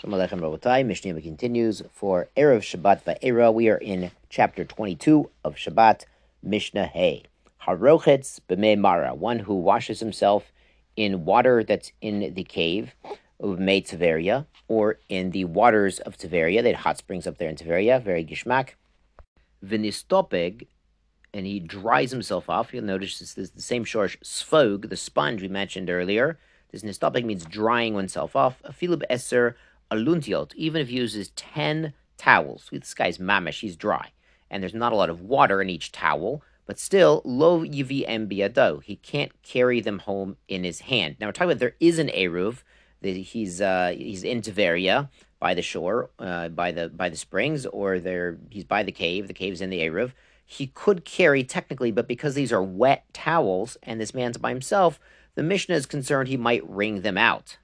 Shalom Aleichem Rabotai. Mishnah continues for Erev Shabbat Va'era. We are in chapter 22 of Shabbat, Mishnah Hey. Harochetz b'mei mara, one who washes himself in water that's in the cave of Mei Tveria, or in the waters of Tveria. They had hot springs up there in Tveria, very gishmak. Vinistopeg, and he dries himself off. You'll notice this is the same shorsh, sfog, the sponge we mentioned earlier. This nistopeg means drying oneself off. Afilib eser aluntiot, even if he uses 10 towels. This guy's mamish, he's dry. And there's not a lot of water in each towel, but still, lo yivim biado. He can't carry them home in his hand. Now we're talking about there is an eruv. He's uh, he's in Tveria by the shore, uh, by the by the springs, or there he's by the cave. The cave's in the eruv. He could carry technically, but because these are wet towels and this man's by himself, the Mishnah is concerned he might wring them out.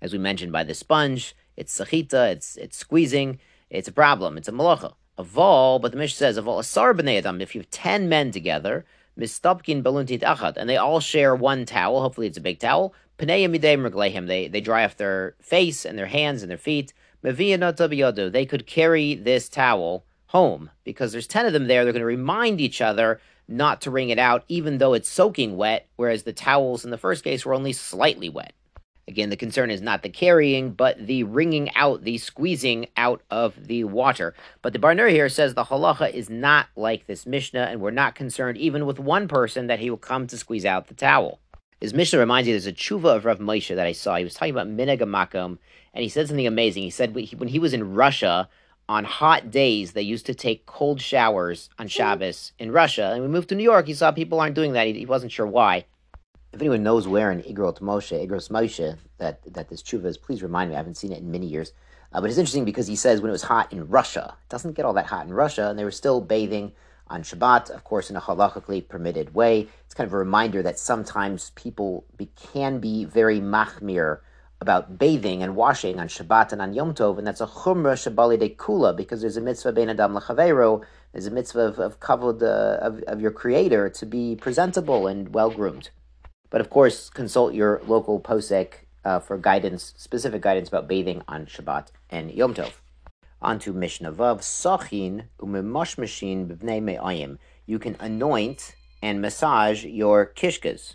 As we mentioned by the sponge, it's sachita, it's it's squeezing, it's a problem, it's a malacha. Aval, but the Mishnah says, Aval asar b'nei adam, if you have ten men together, mistopkin baluntit achad, and they all share one towel, hopefully it's a big towel, pnei midei they they dry off their face and their hands and their feet, they could carry this towel home because there's 10 of them there. They're going to remind each other not to wring it out, even though it's soaking wet, whereas the towels in the first case were only slightly wet. Again, the concern is not the carrying, but the wringing out, the squeezing out of the water. But the Bartenura here says the halacha is not like this Mishnah, and we're not concerned even with one person that he will come to squeeze out the towel. His Mishnah reminds you there's a tshuva of Rav Moshe that I saw. He was talking about minhag hamakom, and he said something amazing. He said when he was in Russia, on hot days, they used to take cold showers on hmm. Shabbos in Russia. And we moved to New York, he saw people aren't doing that. He, he wasn't sure why. If anyone knows where in Igrot Moshe, Igros Moshe, that, that this tshuva is, please remind me. I haven't seen it in many years. Uh, but it's interesting because he says when it was hot in Russia, it doesn't get all that hot in Russia, and they were still bathing on Shabbat, of course, in a halachically permitted way. It's kind of a reminder that sometimes people be, can be very machmir about bathing and washing on Shabbat and on Yom Tov, and that's a chumrah shabali de kula because there's a mitzvah bein adam lechavero, there's a mitzvah of, of kavod uh, of, of your creator to be presentable and well groomed. But of course, consult your local posek uh, for guidance, specific guidance about bathing on Shabbat and Yom Tov. On to Mishnah Vav, Sachin umimoshmashin b'vnei me'ayim. You can anoint and massage your kishkas.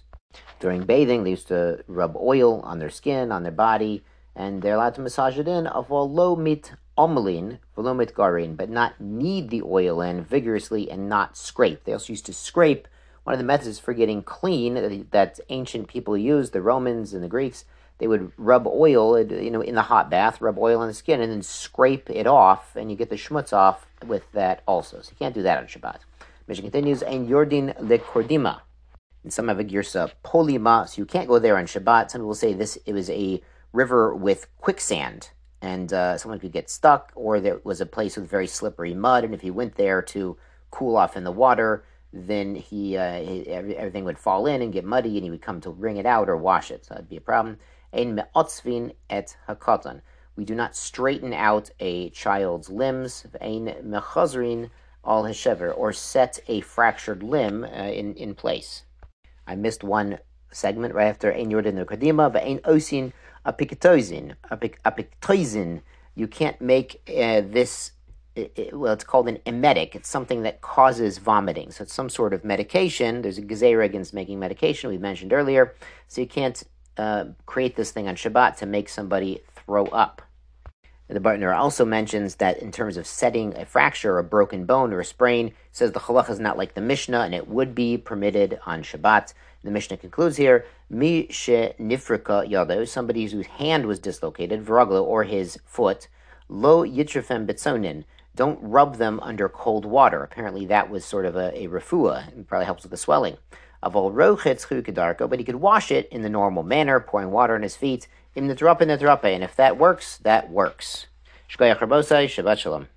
During bathing, they used to rub oil on their skin, on their body, and they're allowed to massage it in of low mit omelin, volumit garin, but not knead the oil in vigorously and not scrape. They also used to scrape one of the methods for getting clean that ancient people used, the Romans and the Greeks, they would rub oil, you know, in the hot bath, rub oil on the skin, and then scrape it off, and you get the schmutz off with that also. So you can't do that on Shabbat. Mishnah continues, and Yordin le Kordima. And some have a girsa polima, so you can't go there on Shabbat. Some people say this it was a river with quicksand, and uh, someone could get stuck, or there was a place with very slippery mud, and if you went there to cool off in the water, then he, uh, everything would fall in and get muddy, and he would come to wring it out or wash it. So that'd be a problem. Ein me'otzvin et. We do not straighten out a child's limbs. Ein mechazrin al heshever, or set a fractured limb uh, in, in place. I missed one segment right after Ein Yordin Kordima, but Osin Apiktoizin. Apiktoizin. You can't make uh, this it, well, it's called an emetic. It's something that causes vomiting. So it's some sort of medication. There's a gezerah against making medication we mentioned earlier. So you can't uh, create this thing on Shabbat to make somebody throw up. The Bartenura also mentions that in terms of setting a fracture, or a broken bone, or a sprain, says the halach is not like the Mishnah, and it would be permitted on Shabbat. The Mishnah concludes here, Mi she nifrika yado, somebody whose hand was dislocated, viraglo, or his foot, lo yitrafem bitzonin, don't rub them under cold water. Apparently, that was sort of a, a refuah. It probably helps with the swelling. Avol rochetz chukadarko, but he could wash it in the normal manner, pouring water on his feet. In the in the and if that works, that works. Shabbat Shalom.